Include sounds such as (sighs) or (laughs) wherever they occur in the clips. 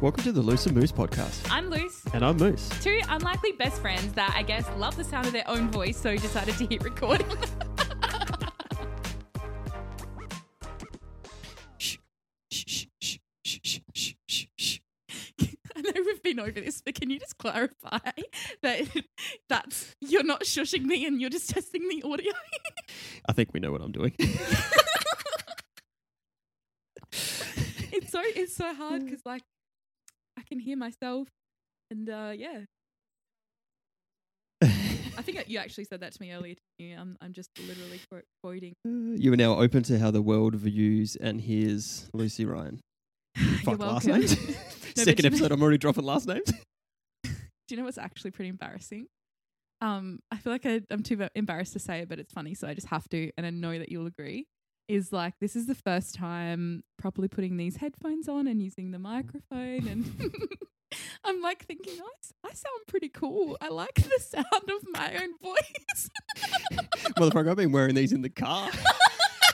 Welcome to the Loose and Moose podcast. I'm Loose. And I'm Moose. Two unlikely best friends that I guess love the sound of their own voice, so decided to hit record. I know we've been over this, but can you just clarify that that's you're not shushing me and you're just testing the audio? (laughs) I think we know what I'm doing. (laughs) it's so it's so hard because like can hear myself, and uh, yeah, I think (laughs) you actually said that to me earlier. didn't you? I'm I'm just literally quoting. you are now open to how the world views and hears Lucy Ryan. (laughs) Fuck last names. (laughs) No, Second episode, I'm already dropping last names. Do you know what's actually pretty embarrassing? Um, I feel like I, I'm too embarrassed to say it, but it's funny, so I just have to, and I know that you'll agree. Is like this is the first time properly putting these headphones on and using the microphone, and (laughs) I'm like thinking, I I sound pretty cool. I like the sound of my own voice. (laughs) Motherfucker, I've been wearing these in the car.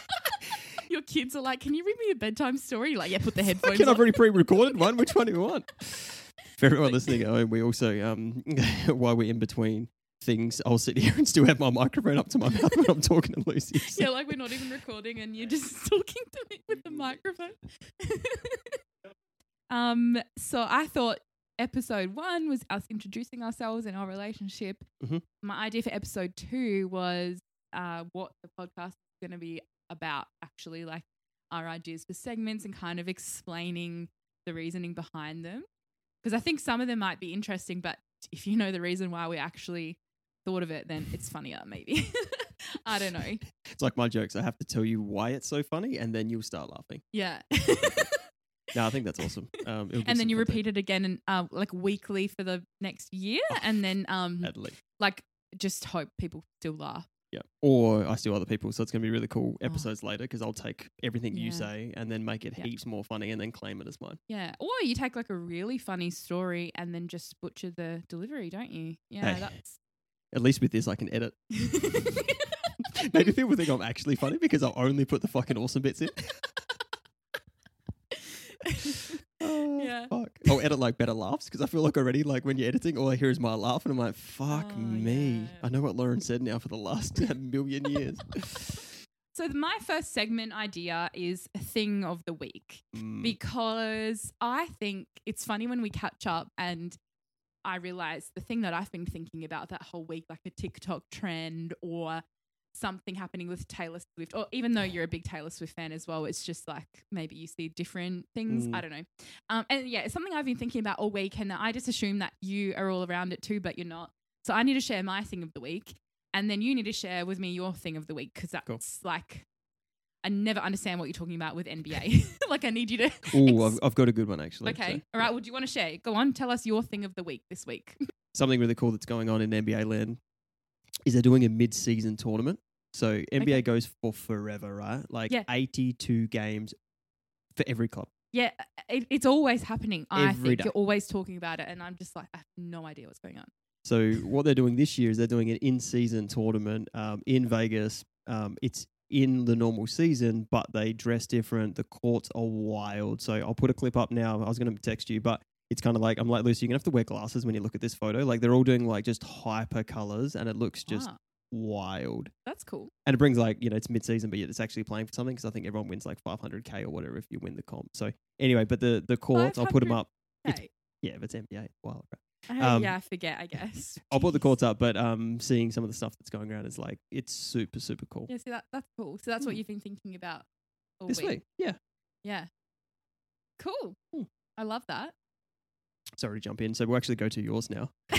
(laughs) Your kids are like, "Can you read me a bedtime story?" You're like, yeah, put the headphones Fucking, I've already pre-recorded one. Which one do you want? For everyone listening at home, we also, um, while we're in between things, I'll sit here (laughs) and still have my microphone up to my (laughs) mouth when I'm talking to Lucy. So- (laughs) Yeah, like we're not even recording and you're just talking to me with the microphone. um, so I thought episode one was us introducing ourselves and our relationship. Mhm. My idea for episode two was uh, what the podcast is going to be about, actually, like our ideas for segments and kind of explaining the reasoning behind them. Because I think some of them might be interesting, but if you know the reason why we actually thought of it, then it's funnier, maybe. (laughs) I don't know. It's like my jokes. I have to tell you why it's so funny, and then you'll start laughing. Yeah. (laughs) No, I think that's awesome. Um, and then you content, repeat it again and uh, like weekly for the next year Oh, and then um at least. like just hope people still laugh. Yeah. Or I steal other people, so it's gonna be really cool episodes later because I'll take everything you Oh. Say and then make it Yeah. heaps more funny and then claim it as mine. Yeah. Or you take like a really funny story and then just butcher the delivery, don't you? Yeah, Hey. that's At least with this, I can edit. (laughs) Maybe people think I'm actually funny because I'll only put the fucking awesome bits in. (laughs) Oh, Yeah. Fuck. I'll edit like better laughs because I feel like already like when you're editing, all I hear is my laugh and I'm like, fuck Oh, me. yeah. I know what Lauren said now for the last (laughs) million years. So my first segment idea is a thing of the week. Mm, because I think it's funny when we catch up and I realized the thing that I've been thinking about that whole week, like a TikTok trend or something happening with Taylor Swift, or even though you're a big Taylor Swift fan as well, it's just like maybe you see different things. Mm. I don't know. Um, and yeah, it's something I've been thinking about all week, and I just assume that you are all around it too, but you're not. So I need to share my thing of the week, and then you need to share with me your thing of the week because that's Cool. like. I never understand what you're talking about with NBA. (laughs) like, I need you to Oh, ex- I've, I've got a good one actually. Okay. So All right. Well, do you want to share? Go on. Tell us your thing of the week this week. (laughs) something really cool that's going on in NBA land is they're doing a mid-season tournament. So NBA Okay. goes for forever, right? Like Yeah. 82 games for every club. yeah, it, it's always happening. I think day. you're always talking about it, and I'm just like, I have no idea what's going on. So what they're doing this year is they're doing an in-season tournament um, in Vegas. Um, it's in the normal season, but they dress different. The courts are wild. So I'll put a clip up now. I was going to text you, but it's kind of like I'm like Lucy. You're gonna have to wear glasses when you look at this photo. Like they're all doing like just hyper colors, and it looks just Ah, wild. that's cool. And it brings like you know it's mid-season, but yet it's actually playing for something because I think everyone wins like 500k or whatever if you win the comp. So anyway, but the the courts, I'll put them up. It's- Yeah, if it's NBA, wild. Right? Um, yeah, I forget. I guess. (laughs) I'll put the courts up, but um, seeing some of the stuff that's going around is like it's super super cool. Yeah, see that that's cool. So that's what Hmm. you've been thinking about all this week. week, yeah. Yeah. Cool. Hmm. I love that. Sorry to jump in. So we'll actually go to yours now. (laughs)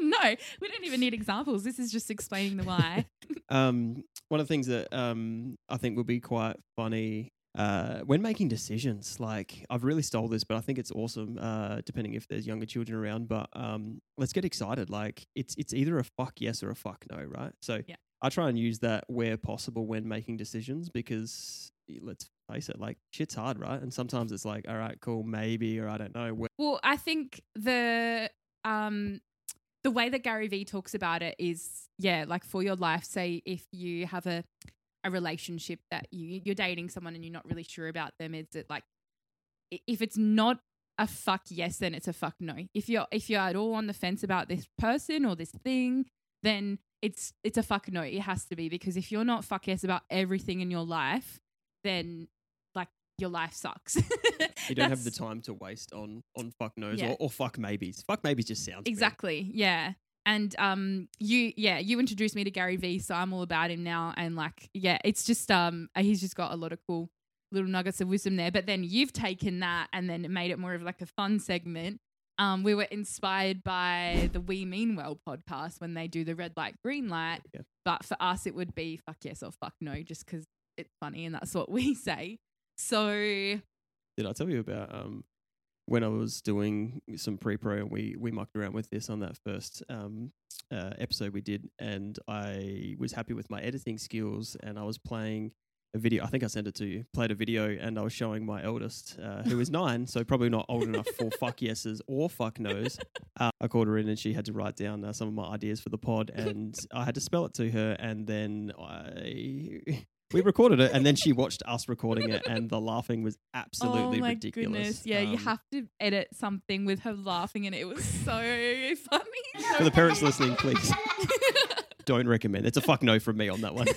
no, we don't even need examples. This is just explaining the why. (laughs) Um, one of the things that um I think will be quite funny uh, when making decisions, like I've really stole this, but I think it's awesome. Uh, depending if there's younger children around, but um, let's get excited. Like it's it's either a fuck yes or a fuck no, right? So Yeah. I try and use that where possible when making decisions because let's face it, like shit's hard, right? And sometimes it's like, all right, cool, maybe, or I don't know. Well, I think the um the way that Gary Vee talks about it is yeah, like for your life, say if you have a a relationship that you you're dating someone and you're not really sure about them, is it like if it's not a fuck yes, then it's a fuck no. If you're if you're at all on the fence about this person or this thing, then it's it's a fuck no. It has to be because if you're not fuck yes about everything in your life, then like your life sucks. (laughs) You don't have the time to waste on on fuck no's Yeah. or, or fuck maybes. Fuck maybes just sounds. Exactly. Yeah. And um you yeah, you introduced me to Gary Vee, so I'm all about him now and like yeah, it's just um he's just got a lot of cool little nuggets of wisdom there. But then you've taken that and then made it more of like a fun segment. Um we were inspired by the We Mean Well podcast when they do the red light green light. Yeah. But for us it would be fuck yes or fuck no just cuz it's funny and that's what we (laughs) say. So Did I tell you about um when I was doing some pre-pro and we we mucked around with this on that first um uh, episode we did, and I was happy with my editing skills, and I was playing a video. I think I sent it to you. Played a video, and I was showing my eldest, uh, who is (laughs) nine, so probably not old enough for fuck yeses or fuck nos. Uh, I called her in, and she had to write down uh, some of my ideas for the pod, and I had to spell it to her, and then I. We recorded it, and then she watched us recording it, and the laughing was absolutely oh my ridiculous. goodness. Yeah, you Um, have to edit something with her laughing and it was so (laughs) funny. For the parents listening, please (laughs) don't recommend. It's a fuck no from me on that one.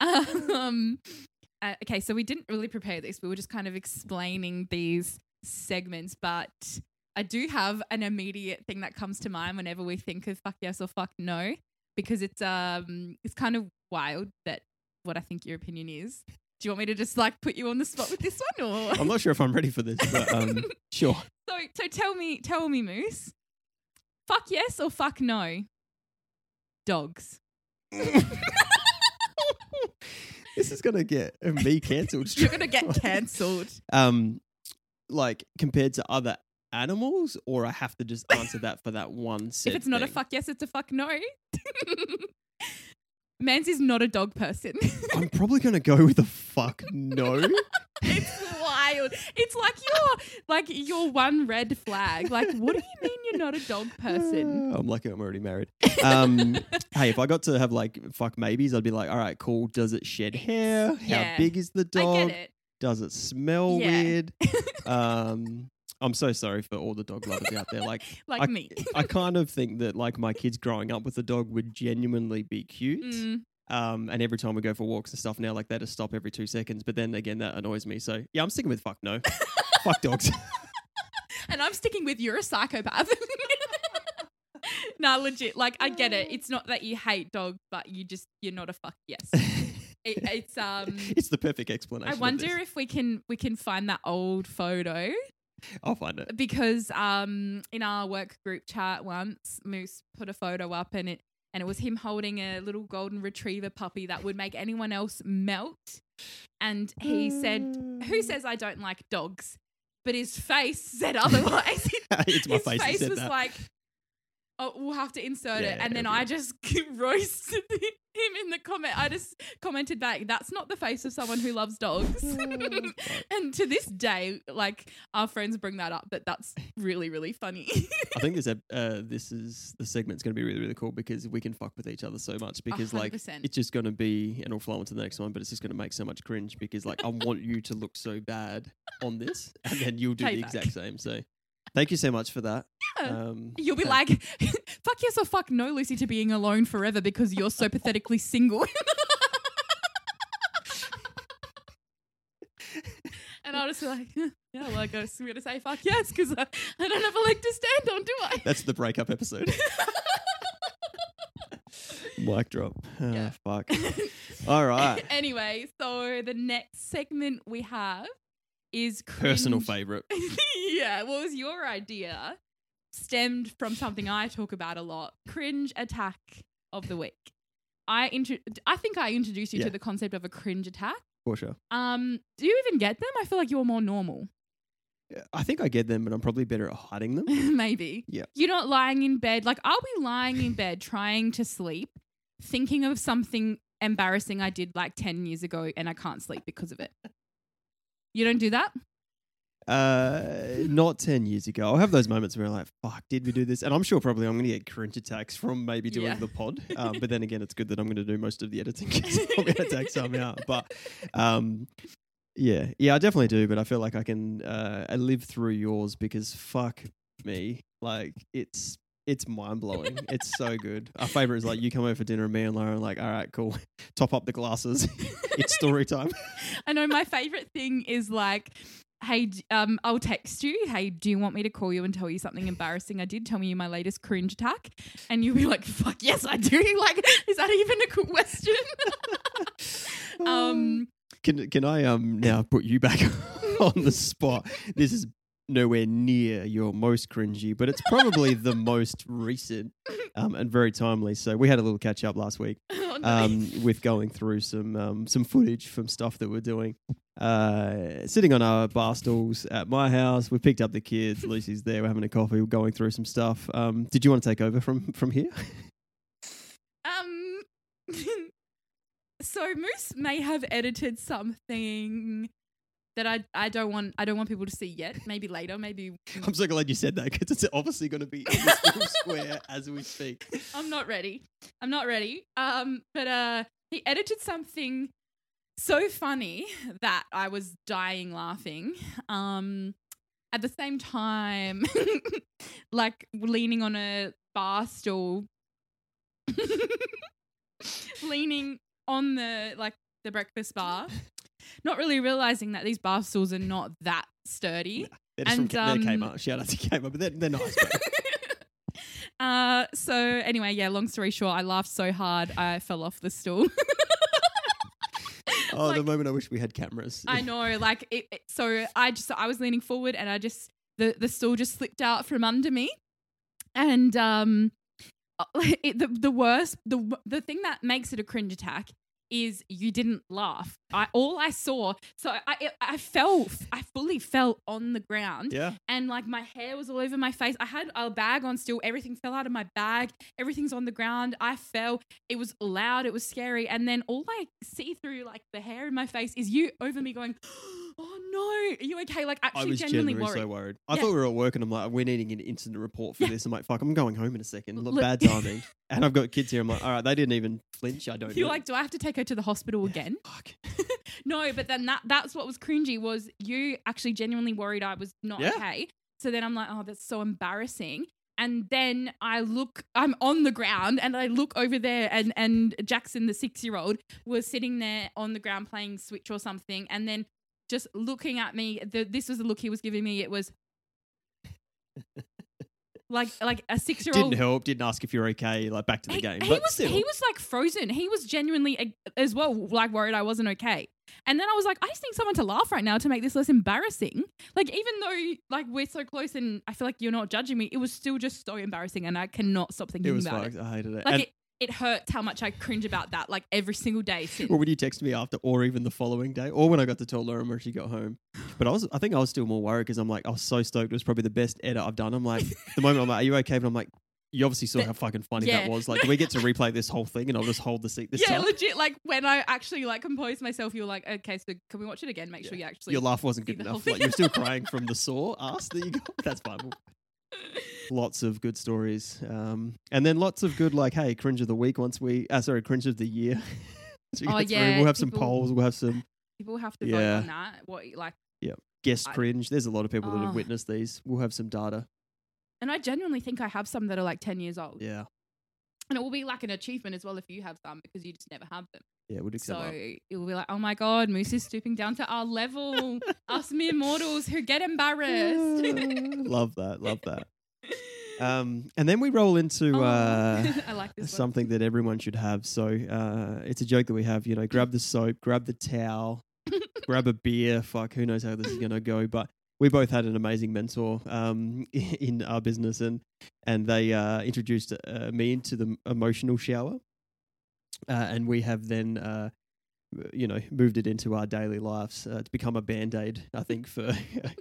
(laughs) um, uh, okay, so we didn't really prepare this. We were just kind of explaining these segments, but I do have an immediate thing that comes to mind whenever we think of fuck yes or fuck no, because it's um it's kind of wild that what I think your opinion is. Do you want me to just like put you on the spot with this one, or I'm not sure if I'm ready for this, but um, (laughs) sure. So, so tell me, tell me, Moose. Fuck yes or fuck no? Dogs. (laughs) this is gonna get me cancelled. (laughs) You're gonna get cancelled. Um, like compared to other animals, or I have to just answer that for that one. (laughs) if it's not a fuck yes, it's a fuck no. (laughs) Mans is not a dog person. I'm probably gonna go with a fuck no. (laughs) it's wild. It's like your like your one red flag. Like, what do you mean you're not a dog person? I'm lucky I'm already married. Um, hey, if I got to have like fuck maybes, I'd be like, all right, cool. Does it shed hair? How Yeah. big is the I dog? get it. Does it smell Yeah. weird? Um, I'm so sorry for all the dog lovers out there. Like, (laughs) Like I, me. (laughs) I kind of think that like my kids growing up with a dog would genuinely be cute. Mm, Um, and every time we go for walks and stuff now, like they just stop every two seconds. But then again, that annoys me. So yeah, I'm sticking with fuck no. (laughs) fuck dogs. and I'm sticking with you're a psychopath. nah, legit. Like I get it. (sighs) It's not that you hate dogs, but you just you're not a fuck yes. It, it's um. it's the perfect explanation. I wonder if we can we can find that old photo I'll find it. because um in our work group chat once Moose put a photo up and it and it was him holding a little golden retriever puppy that would make anyone else melt. And he said, "Who says I don't like dogs?" But his face said (laughs) otherwise. (laughs) it's my his face. face said was that. like, "Oh, we'll have to insert it." And then I just (laughs) roasted him in the comment. I just commented back, "That's not the face of someone who loves dogs." (laughs) and to this day, like our friends bring that up, but that's really, really funny. I think (laughs) this uh, this is the segment's going to be really really cool because we can fuck with each other so much because like 100%. it's just going to be and it'll flow into the next one, but it's just going to make so much cringe because like I want you to look so bad on this, and then you'll do the exact same. So thank you so much for that. Yeah. Um, You'll be uh, like, (laughs) fuck yes or fuck no, Lucy, to being alone forever because you're so pathetically single. (laughs) and I'll just be like, (laughs) yeah, well, I guess I'm going to say fuck yes because I, I don't have a leg to stand on, do I? that's the breakup episode. Mic drop. Ah, Yeah. Fuck. All right. anyway, so the next segment we have is Personal favorite. (laughs) yeah, what was your idea? Stemmed from something I talk about a lot: cringe attack of the week. I intro- I think I introduced you Yeah. to the concept of a cringe attack. For sure. Um, do you even get them? I feel like you're more normal. Yeah, I think I get them, but I'm probably better at hiding them. (laughs) Maybe. Yeah. You're not lying in bed. Like I'll be lying in bed trying to sleep, thinking of something embarrassing I did like 10 years ago and I can't sleep because of it. You don't do that? Uh, not 10 years ago. I'll have those moments where I'm like, fuck, did we do this? And I'm sure probably I'm going to get cringe attacks from maybe doing Yeah. the pod. (laughs) Um, but then again, it's good that I'm going to do most of the editing (laughs) because I'm going to take some out. But um, Yeah, yeah, I definitely do, but I feel like I can uh, I live through yours because fuck me, like it's it's mind blowing. it's so good. Our favorite is like you come over for dinner and me and Lauren are like, all right, cool, (laughs) top up the glasses. (laughs) it's story time. (laughs) I know my favorite thing is like, hey, d- um, I'll text you. Hey, do you want me to call you and tell you something embarrassing I did? Tell me you my latest cringe attack, and you'll be like, fuck yes, I do. Like, is that even a question? um, Can can I um now put you back on the spot? This is nowhere near your most cringy, but it's probably the (laughs) most recent um, and very timely. So we had a little catch up last week (laughs) oh, no. um, with going through some um, some footage from stuff that we're doing. Uh, sitting on our bar stools at my house, we picked up the kids. (laughs) Lucy's there. We're having a coffee. We're going through some stuff. Um, did you want to take over from from here? Um, so Moose may have edited something that I I don't want I don't want people to see yet. Maybe later. Maybe (laughs) I'm so glad you said that because it's obviously going to be in this little square (laughs) as we speak. I'm not ready. I'm not ready. Um, but uh, he edited something so funny that I was dying laughing. Um, at the same time, (laughs) like leaning on a bar stool, leaning on the like the breakfast bar, not really realizing that these bar stools are not that sturdy. They're just And, from K- they're um, Kmart. Shout out to Kmart, but they're, they're nice. (laughs) uh, so anyway, yeah. Long story short, I laughed so hard I fell off the stool. (laughs) oh, the moment I wish we had cameras. I know, like it, it- So I just I was leaning forward and I just the the stool just slipped out from under me, and um, (laughs) it, the the worst the the thing that makes it a cringe attack is you didn't laugh. I all I saw, so I I, I fell, I fully fell on the ground, Yeah. and like my hair was all over my face. I had a bag on still. Everything fell out of my bag. Everything's on the ground. I fell. It was loud. It was scary. And then all I see through like the hair in my face is you over me going, (gasps) oh, "Oh no, are you okay?" Like actually, I was genuinely worried. so worried. I Yeah. thought we were at work and I'm like, we're needing an incident report for Yeah. this. I'm like, fuck, I'm going home in a second. Look, Look- bad timing. (laughs) and I've got kids here. I'm like, all right, they didn't even flinch. I don't You're know. like, do I have to take her to the hospital again? Fuck. (laughs) no, but then that that's what was cringy was you actually genuinely worried I was not Yeah. okay. So then I'm like, oh, that's so embarrassing. And then I look, I'm on the ground and I look over there and and Jackson, the six year old, was sitting there on the ground playing Switch or something, and then just looking at me. The, this was the look he was giving me. It was (laughs) like like a six year old Didn't help. Didn't ask if you're okay. Like back to the he, game. he but was still. he was like frozen. He was genuinely as well like worried I wasn't okay. And then I was like, I just need someone to laugh right now to make this less embarrassing. Like even though like we're so close and I feel like you're not judging me, it was still just so embarrassing, and I cannot stop thinking it was about it. I hated it. Like and it, it hurts how much I cringe about that like every single day since. well, when you text me after, or even the following day, or when I got to tell Lauren when she got home. But I was, I think I was still more worried because I'm like, I was so stoked. It was probably the best edit I've done. I'm like, the moment I'm like, are you okay? But I'm like, you obviously saw how fucking funny yeah. that was. Like, do we get to replay this whole thing and I'll just hold the seat this yeah, time? legit. Like when I actually like composed myself, you were like, okay, so can we watch it again? Make sure you actually. Your laugh wasn't good enough. Like, you're still (laughs) crying from the sore ass that you got. That's fine. Lots of good stories. Um, and then lots of good, like, hey, cringe of the week once we, uh, sorry, cringe of the year. (laughs) Oh, through. yeah, We'll have some polls. We'll have some People have to Yeah. vote on that. What like Yeah, guest I- cringe. There's a lot of people that have witnessed these. We'll have some data. And I genuinely think I have some that are like 10 years old. Yeah. And it will be like an achievement as well if you have some because you just never have them. Yeah, we'll do So it will be like, oh my God, Moose is stooping down to our level. (laughs) Us mere mortals who get embarrassed. (laughs) love that. Love that. (laughs) Um, and then we roll into Oh, uh, I like one. something that everyone should have. So uh, it's a joke that we have. You know, grab the soap, grab the towel, grab a beer. Fuck, who knows how this is gonna go? But we both had an amazing mentor um, (laughs) in our business, and and they uh, introduced uh, me into the emotional shower, uh, and we have then. Uh, you know, moved it into our daily lives uh, to become a band aid, I think, for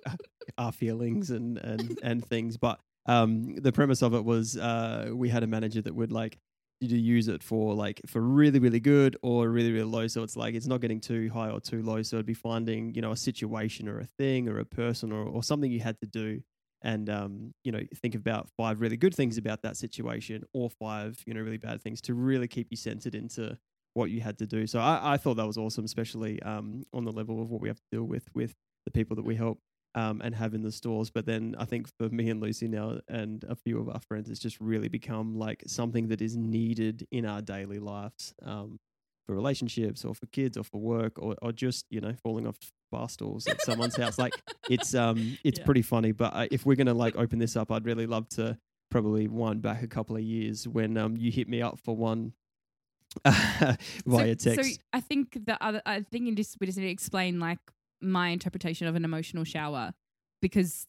(laughs) our feelings and, and, and things. But um, the premise of it was uh, we had a manager that would like you use it for like for really really good or really really low. So it's like it's not getting too high or too low. So it'd be finding you know a situation or a thing or a person or, or something you had to do and um, you know think about five really good things about that situation or five you know really bad things to really keep you centered into what you had to do. So I, I thought that was awesome, especially um, on the level of what we have to deal with with the people that we help um, and have in the stores. But then I think for me and Lucy now and a few of our friends, it's just really become like something that is needed in our daily lives. Um, for relationships or for kids or for work or, or just you know falling off bar stools at someone's house like it's um (laughs) it's Yeah. pretty funny but uh, if we're gonna like open this up i'd really love to probably wind back a couple of years when um you hit me up for one (laughs) via so, text So I think the other, I think you just we just need to explain like my interpretation of an emotional shower because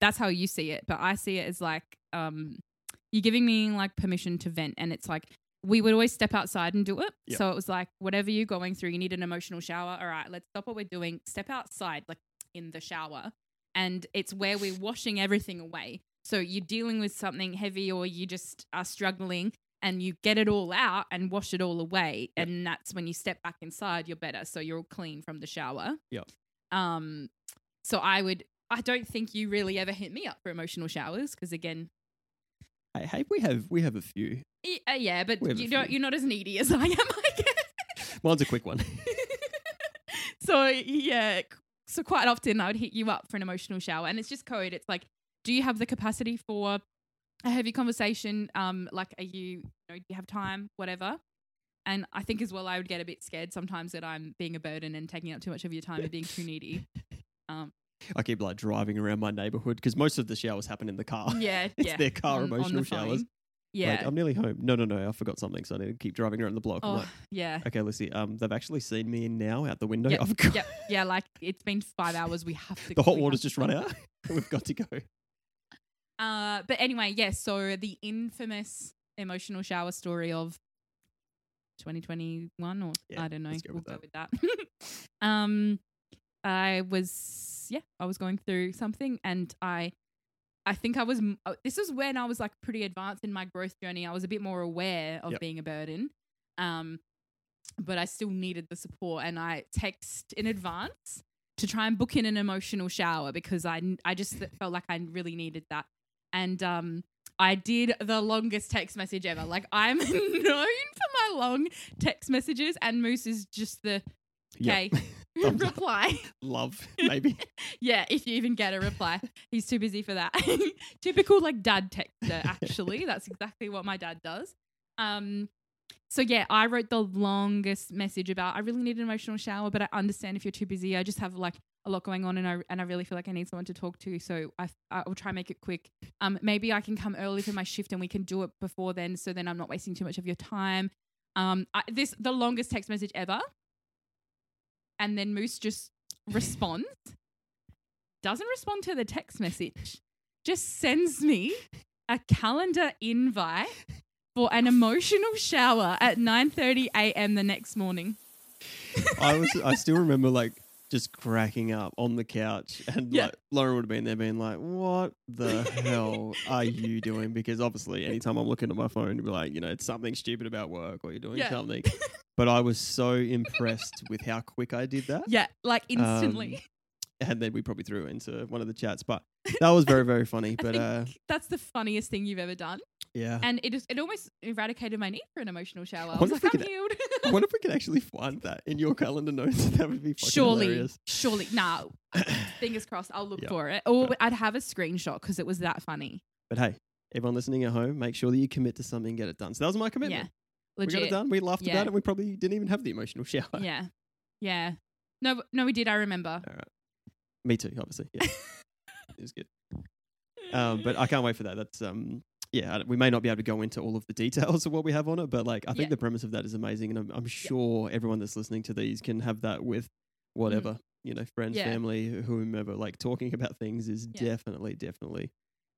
that's how you see it, but I see it as like um you're giving me like permission to vent, and it's like we would always step outside and do it. Yep. So it was like whatever you're going through, you need an emotional shower. All right, let's stop what we're doing, step outside, like in the shower, and it's where we're washing everything away. So you're dealing with something heavy, or you just are struggling, and you get it all out and wash it all away, Yep. and that's when you step back inside, you're better. So you're all clean from the shower. Yep. Um. So I would. I don't think you really ever hit me up for emotional showers because again, hey, hey we have we have a few uh, yeah, but We have a you don't. You're not as needy as I am. I guess. mine's a quick one (laughs) so yeah, so quite often I would hit you up for an emotional shower, and it's just code. It's like, do you have the capacity for a heavy conversation? Um, like, are you, you know, do you have time? Whatever. And I think as well, I would get a bit scared sometimes that I'm being a burden and taking up too much of your time and being too needy. (laughs) Um, i keep like driving around my neighborhood because most of the showers happen in the car yeah, (laughs) it's yeah. their car on- on the emotional showers. Yeah. like i'm nearly home no no no i forgot something so i need to keep driving around the block oh, like, yeah. okay lucy um they've actually seen me now out the window Yep, Yep. Yeah. Like it's been five hours. We have to. (laughs) the hot water's just run out we've got to go Uh, but anyway, yes. so the infamous emotional shower story of 2021, or Yeah, I don't know. go we'll with go with that. (laughs) um, I was yeah, I was going through something, and I, I think I was. uh, This was when I was like pretty advanced in my growth journey. I was a bit more aware of Yep. being a burden. Um, but I still needed the support, and I text in advance to try and book in an emotional shower because I I just felt like I really needed that. And um, I did the longest text message ever. Like I'm (laughs) known for my long text messages, and Moose is just the okay (laughs) up. reply. love (laughs) maybe Yeah, if you even get a reply, he's too busy for that. Typical like dad texter. Actually, that's exactly what my dad does. Um, so yeah, I wrote the longest message about I really need an emotional shower, but I understand if you're too busy. I just have like a lot going on, and I and I really feel like I need someone to talk to. So I I will try and make it quick. Um, maybe I can come early for my shift, and we can do it before then, so then I'm not wasting too much of your time. Um, I, this the longest text message ever, and then Moose just (laughs) responds doesn't respond to the text message, just sends me a calendar invite for an emotional shower at 9:30 a.m. the next morning. I was I still remember like just cracking up on the couch (laughs) and Yeah. like Lauren would have been there being like, What the hell are you doing? Because obviously anytime I'm looking at my phone to be like, you know, it's something stupid about work or you're doing Yeah. something. But I was so impressed with how quick I did that. Yeah, like instantly. Um, And then we probably threw it into one of the chats. But (laughs) that was very, very funny. But uh that's the funniest thing you've ever done, yeah. and it is, it almost eradicated my need for an emotional shower. I, I was wonder like, if I'm we could- healed. I wonder if we can actually (laughs) find that in your calendar notes. (laughs) That would be surely, hilarious. surely, nah. (coughs) Fingers crossed. I'll look Yeah. for it, or I'd have a screenshot because it was that funny. But hey, everyone listening at home, make sure that you commit to something and get it done. So that was my commitment. Yeah, Legit. We got it done. We laughed Yeah. about it. We probably didn't even have the emotional shower. Yeah, yeah. No, no, we did. I remember. All right. Me too, obviously. Yeah. (laughs) it was good. Um, but I can't wait for that. That's um, yeah. We may not be able to go into all of the details of what we have on it, but like I think Yeah. the premise of that is amazing, and I'm, I'm sure everyone that's listening to these can have that with whatever you know, friends, Mm. Yeah. family, whomever. Like talking (laughs) about things is Yeah. definitely, definitely.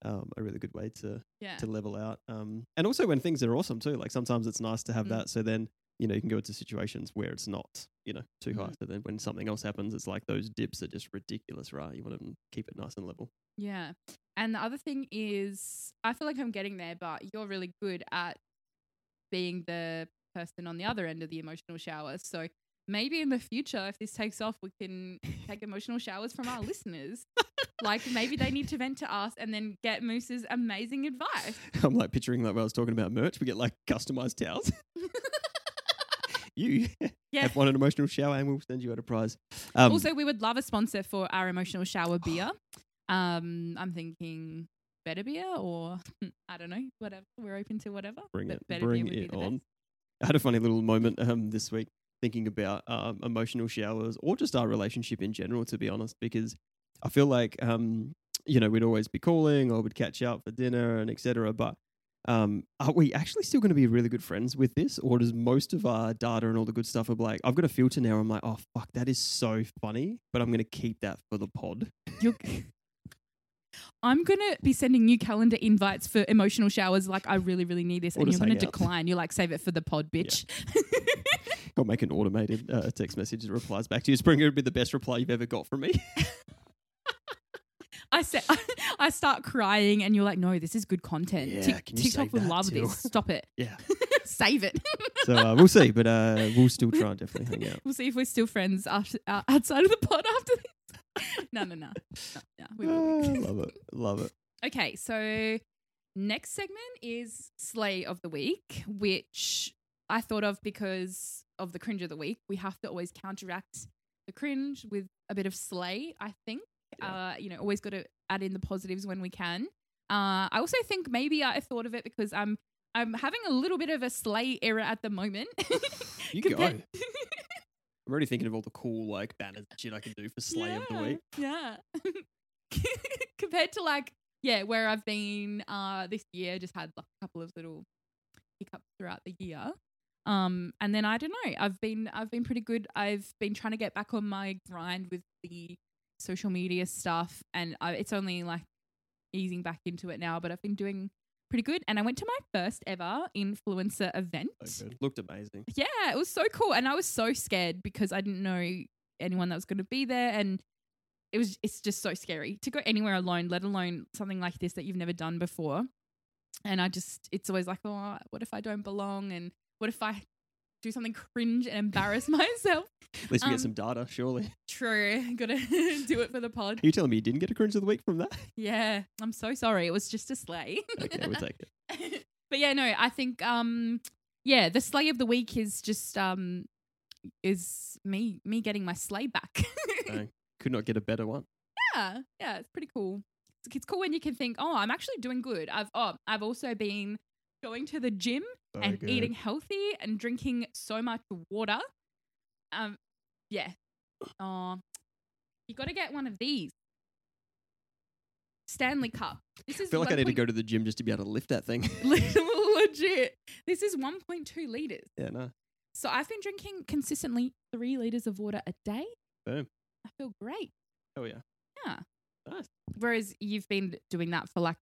Um, a really good way to Yeah, to level out. Um, and also when things are awesome too. Like sometimes it's nice to have Mm. that. So then you know you can go into situations where it's not you know too high. Mm. So then when something else happens, it's like those dips are just ridiculous, right? You want to keep it nice and level. yeah. And the other thing is, I feel like I'm getting there, but you're really good at being the person on the other end of the emotional shower. So maybe in the future, if this takes off, we can (laughs) take emotional showers from our listeners. like maybe they need to vent to us and then get Moose's amazing advice. (laughs) I'm like picturing like when I was talking about merch, we get like customized towels. (laughs) you (laughs) Yeah. have won an emotional shower, and we'll send you out a prize. Um, also, we would love a sponsor for our emotional shower beer. Um, I'm thinking better beer or (laughs) I don't know, whatever. We're open to whatever. bring but it, better bring beer would it on. best. I had a funny little moment um, this week thinking about um, emotional showers or just our relationship in general, to be honest, because I feel like, um, you know, we'd always be calling or we'd catch up for dinner and etc. But um, are we actually still going to be really good friends with this? Or does most of our data and all the good stuff of like, I've got a filter now. I'm like, oh, fuck, that is so funny, but I'm going to keep that for the pod. You're- (laughs) I'm gonna be sending you calendar invites for emotional showers. Like I really, really need this, Or and you're gonna decline. You're like, save it for the pod, bitch. (laughs) I'll make an automated uh, text message that replies back to you. Spring, it would be the best reply you've ever got from me. (laughs) I said, I start crying, and you're like, no, this is good content. Yeah, Tik- TikTok would love too? this. Stop it. (laughs) yeah. (laughs) Save it. So uh, we'll see, but uh, we'll still try and definitely hang out. (laughs) We'll see if we're still friends after, uh, outside of the pod after this. no, no, no, no, no we will. Ah, love it. Love it. Okay, so next segment is Slay of the Week, which I thought of because of the cringe of the week. We have to always counteract the cringe with a bit of slay, I think. Uh, you know, always got to add in the positives when we can. Uh, I also think maybe I thought of it because I'm I'm having a little bit of a slay era at the moment. (laughs) You go. (laughs) I'm already thinking of all the cool like banners and shit I can do for Slay of the Week. Yeah. (laughs) Compared to like, yeah, where I've been uh this year, just had like a couple of little hiccups throughout the year. Um, and then I don't know, I've been I've been pretty good. I've been trying to get back on my grind with the social media stuff, and I, it's only like easing back into it now. But I've been doing pretty good. And I went to my first ever influencer event. Oh, so. Looked amazing. Yeah, it was so cool, and I was so scared because I didn't know anyone that was going to be there, and it was it's just so scary to go anywhere alone, let alone something like this that you've never done before. And I just, it's always like, oh, what if I don't belong, and what if I do something cringe and embarrass (laughs) myself? At least we Um, get some data, surely. True, (laughs) gotta (laughs) do it for the pod. Are you telling me you didn't get a cringe of the week from that? Yeah, I'm so sorry. It was just a slay. Okay, we'll take it. but yeah, no, I think um yeah, the slay of the week is just um is me me getting my slay back. Bang. Could not get a better one. yeah, yeah, it's pretty cool. It's, it's cool when you can think, oh, I'm actually doing good. I've oh, I've also been going to the gym So and good. eating healthy and drinking so much water. Um, yeah. Oh, you got to get one of these. Stanley Cup. This is I feel like I need to go to the gym just to be able to lift that thing. (laughs) legit. (laughs) This is 1.2 liters. yeah, no. So I've been drinking consistently three liters of water a day. Boom. I feel great. Oh yeah. Yeah. Nice. Whereas you've been doing that for like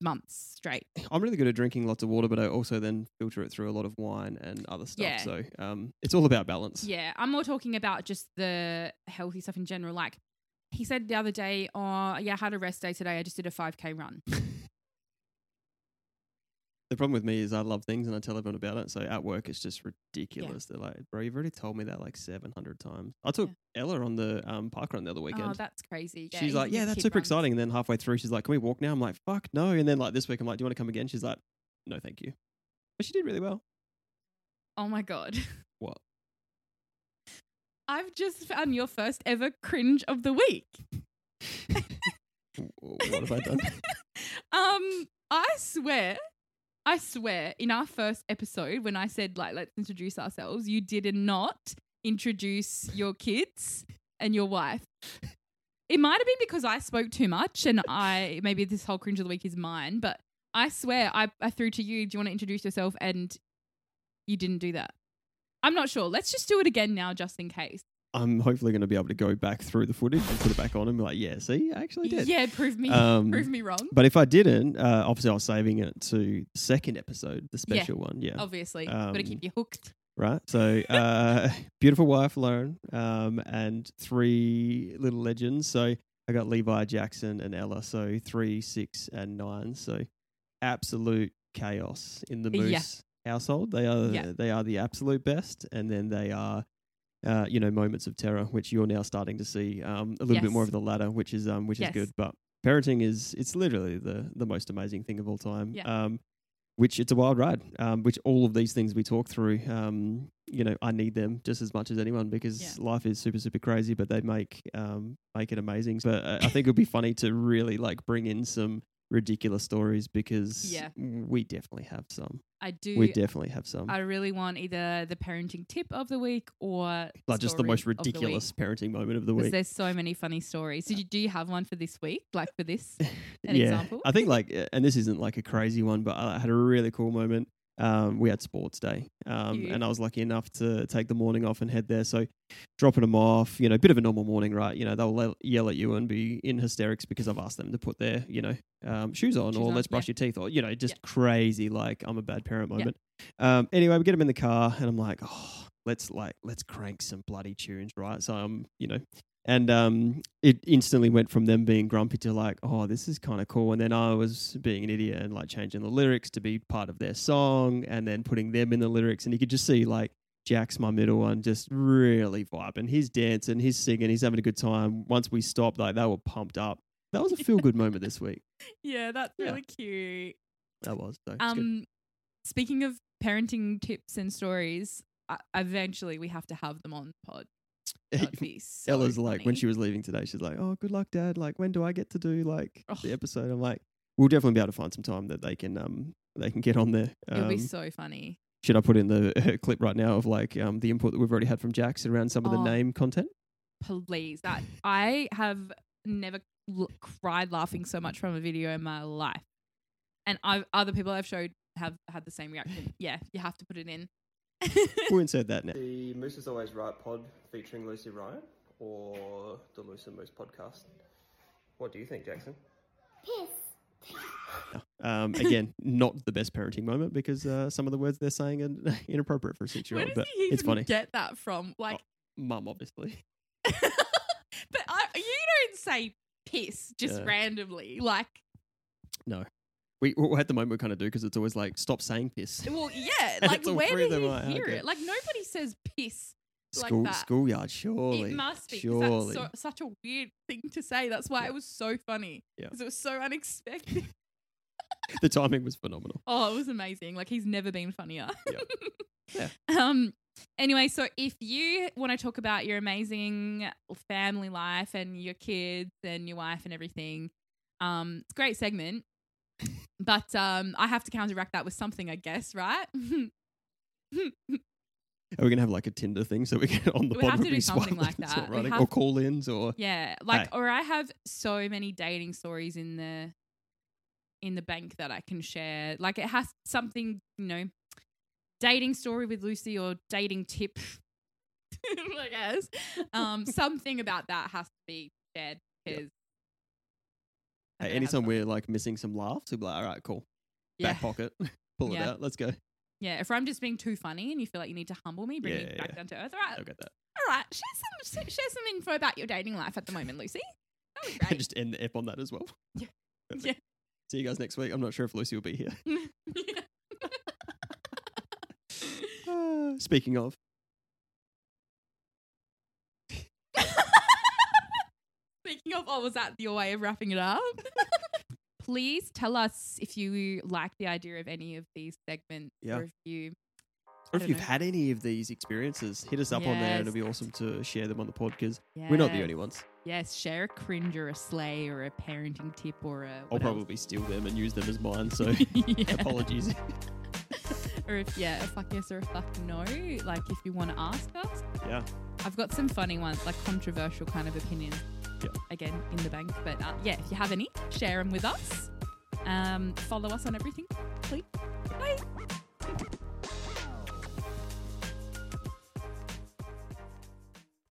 months straight. I'm really good at drinking lots of water, but I also then filter it through a lot of wine and other stuff. Yeah. So um, it's all about balance. Yeah, I'm more talking about just the healthy stuff in general. Like he said the other day, oh yeah, I had a rest day today. I just did a 5k run. (laughs) The problem with me is I love things and I tell everyone about it. So at work, it's just ridiculous. They're like, bro, you've already told me that like 700 times. I took Ella on the um, park run the other weekend. Oh, that's crazy. Yeah, she's like, yeah, that's super runs. exciting. And then halfway through, she's like, can we walk now? I'm like, fuck no. And then like this week, I'm like, do you want to come again? She's like, no, thank you. But she did really well. Oh my god. What? I've just found your first ever cringe of the week. (laughs) What have I done? (laughs) um, I swear, I swear, in our first episode, when I said like let's introduce ourselves, you did not introduce your kids and your wife. It might have been because I spoke too much, and I maybe this whole cringe of the week is mine. But I swear, I, I threw to you. Do you want to introduce yourself? And you didn't do that. I'm not sure. Let's just do it again now, just in case. I'm hopefully going to be able to go back through the footage and put it back on and be like, yeah, see, I actually did. Yeah, prove me, Um, prove me wrong. But if I didn't, uh, obviously I was saving it to the second episode, the Yeah. special one. Yeah. Obviously, got to um, keep you hooked. Right. So, (laughs) uh, beautiful wife, Lauren, um, and three little legends. So, I got Levi, Jackson, and Ella. So, three, six, and nine. So, absolute chaos in the Yeah. Moose household. They are Yeah. they are the absolute best, and then they are. Uh, you know, moments of terror, which you're now starting to see um, a little bit more Yes. of the latter, which is um, which Yes. is good. But parenting is it's literally the the most amazing thing of all time. Yeah. Um, which it's a wild ride. Um, which all of these things we talk through, um, you know, I need them just as much as anyone because Yeah. life is super super crazy, but they make um make it amazing. But uh, I think it would be funny to really like bring in some ridiculous stories because Yeah. we definitely have some. I do. We definitely have some. I really want either the parenting tip of the week or like just the most of the ridiculous parenting moment of the week. there's so many funny stories. Did you do you have one for this week? Like for this? (laughs) an yeah, example? I think like, and this isn't like a crazy one, but I had a really cool moment. Um, we had sports day, um, and I was lucky enough to take the morning off and head there. So, dropping them off, you know, a bit of a normal morning, right? You know, they'll yell at you and be in hysterics because I've asked them to put their, you know, um, shoes on Shoes or on, let's brush yeah. your teeth or you know, just Yeah. crazy like I'm a bad parent Yeah. moment. Um, anyway, we get them in the car, and I'm like, oh, let's like let's crank some bloody tunes, right? So I'm, you know, and um, it instantly went from them being grumpy to like, oh, this is kind of cool. And then I was being an idiot and like changing the lyrics to be part of their song, and then putting them in the lyrics, and you could just see like. Jack's my middle one, just really vibing. He's dancing, he's singing, he's having a good time. Once we stopped, like they were pumped up. That was a feel good moment this week. (laughs) yeah, that's Yeah. really cute. That was. So it's good. Um, speaking of parenting tips and stories, uh, eventually we have to have them on pod. That would be (laughs) so Ella's like when funny. she was leaving today, she's like, "Oh, good luck, Dad. Like, when do I get to do like Ugh. the episode?" I'm like, "We'll definitely be able to find some time that they can um they can get on there." It would be Um, so funny. should I put in the (laughs) clip right now of like um the input that we've already had from Jax around some of the Oh. name content? Please, that I have never l- cried laughing so much from a video in my life, and I've, other people I've showed have had the same reaction. (laughs) Yeah, you have to put it in. (laughs) We'll insert that now. The Moose is Always Right pod featuring Lucy Ryan or the Loose and Moose podcast? What do you think, Jackson? (laughs) Um, again, not the best parenting moment because uh, some of the words they're saying are inappropriate for a six-year-old. but he even it's funny. get that from? Like, Mum, obviously. but I, you don't say piss just Yeah. randomly. Like, No. We, we at the moment we kind of do because it's always like stop saying piss. well, yeah. (laughs) And Like, it's all where three of them, he right, hear okay. it? Like, nobody says piss. like School that. schoolyard, surely. It must be. 'cause Surely. That's so, such a weird thing to say. That's why it was so funny. Yeah. Because it was so unexpected. (laughs) the timing was phenomenal. oh, it was amazing. Like he's never been funnier. Yeah. (laughs) Um. Anyway, so if you want to talk about your amazing family life and your kids and your wife and everything, um, it's a great segment. But um, I have to counteract that with something, I guess, right? Are we gonna have like a Tinder thing so we get (laughs) on the We have to do something like (laughs) that. or have- or call-ins or Yeah, like Hey. or I have so many dating stories in the in the bank that I can share. Like it has something, you know, dating story with Lucy or dating tip. (laughs) I guess um, (laughs) something about that has to be shared because hey, anytime we're like missing some laughs, we'll be like, all right, cool, yeah, back pocket, (laughs) pull Yeah. it out, let's go. yeah. If I'm just being too funny and you feel like you need to humble me, bring me back yeah. down to earth. All right, I'll get that. all right. Share some share some info about your dating life at the moment, Lucy. That would be great. Just end the ep on that as well. Yeah. Yeah. See you guys next week. I'm not sure if Lucy will be here. Speaking of, (laughs) Speaking of, oh, was that your way of wrapping it up? (laughs) Please tell us if you like the idea of any of these segments, Yeah. or if you, or if don't you've know. had any of these experiences, hit us up on there. and It'll be awesome to share them on the pod because we're not the only ones. Yes, share a cringe or a slay or a parenting tip or a. I'll what else? probably steal them and use them as mine. So (laughs) Yeah. apologies. Or if yeah, a fuck yes or a fuck no. Like if you want to ask us, Yeah. I've got some funny ones, like controversial kind of opinions. Yeah. Again, in the bank, but uh, yeah, if you have any, share them with us. Um, follow us on everything, please. Bye.